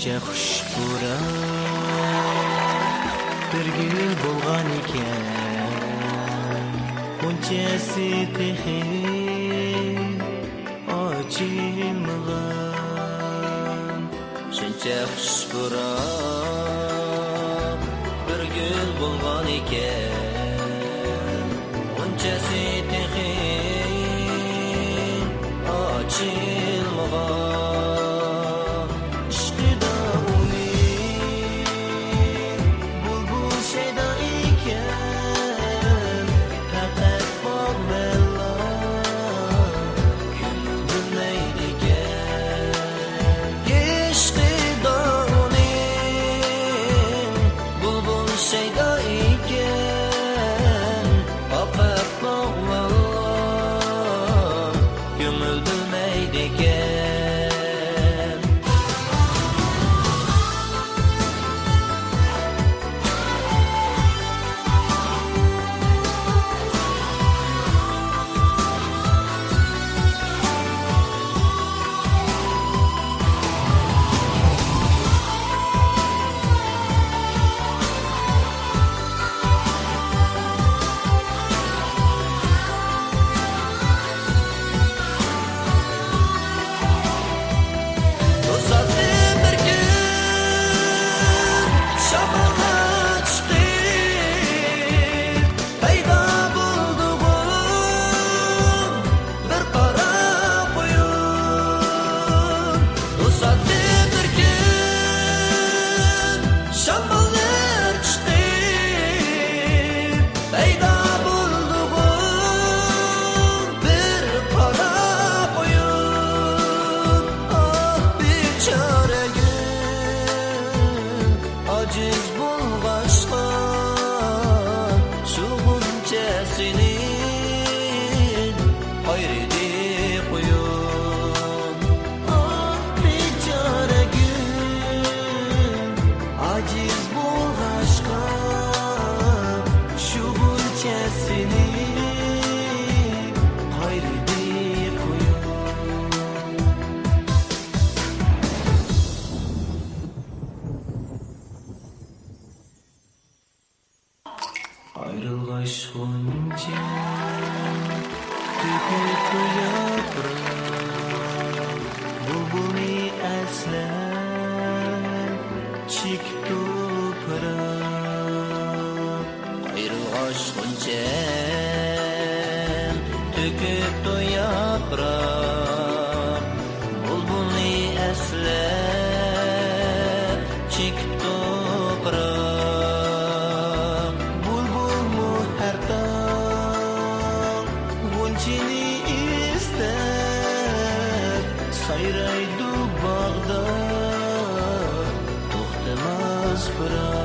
shuncha xushpura bir gul bo'lgan ekan bunchasi tehi ochilmag'an shuncha xushpura bir gul bo'lgan ekan Ayrılış gonca Tükürdü yaprağı Bubuni esler Çıktı para. Ayrılış gonca Tükürdü yaprağı Bulbuni esler Çıktı was put on.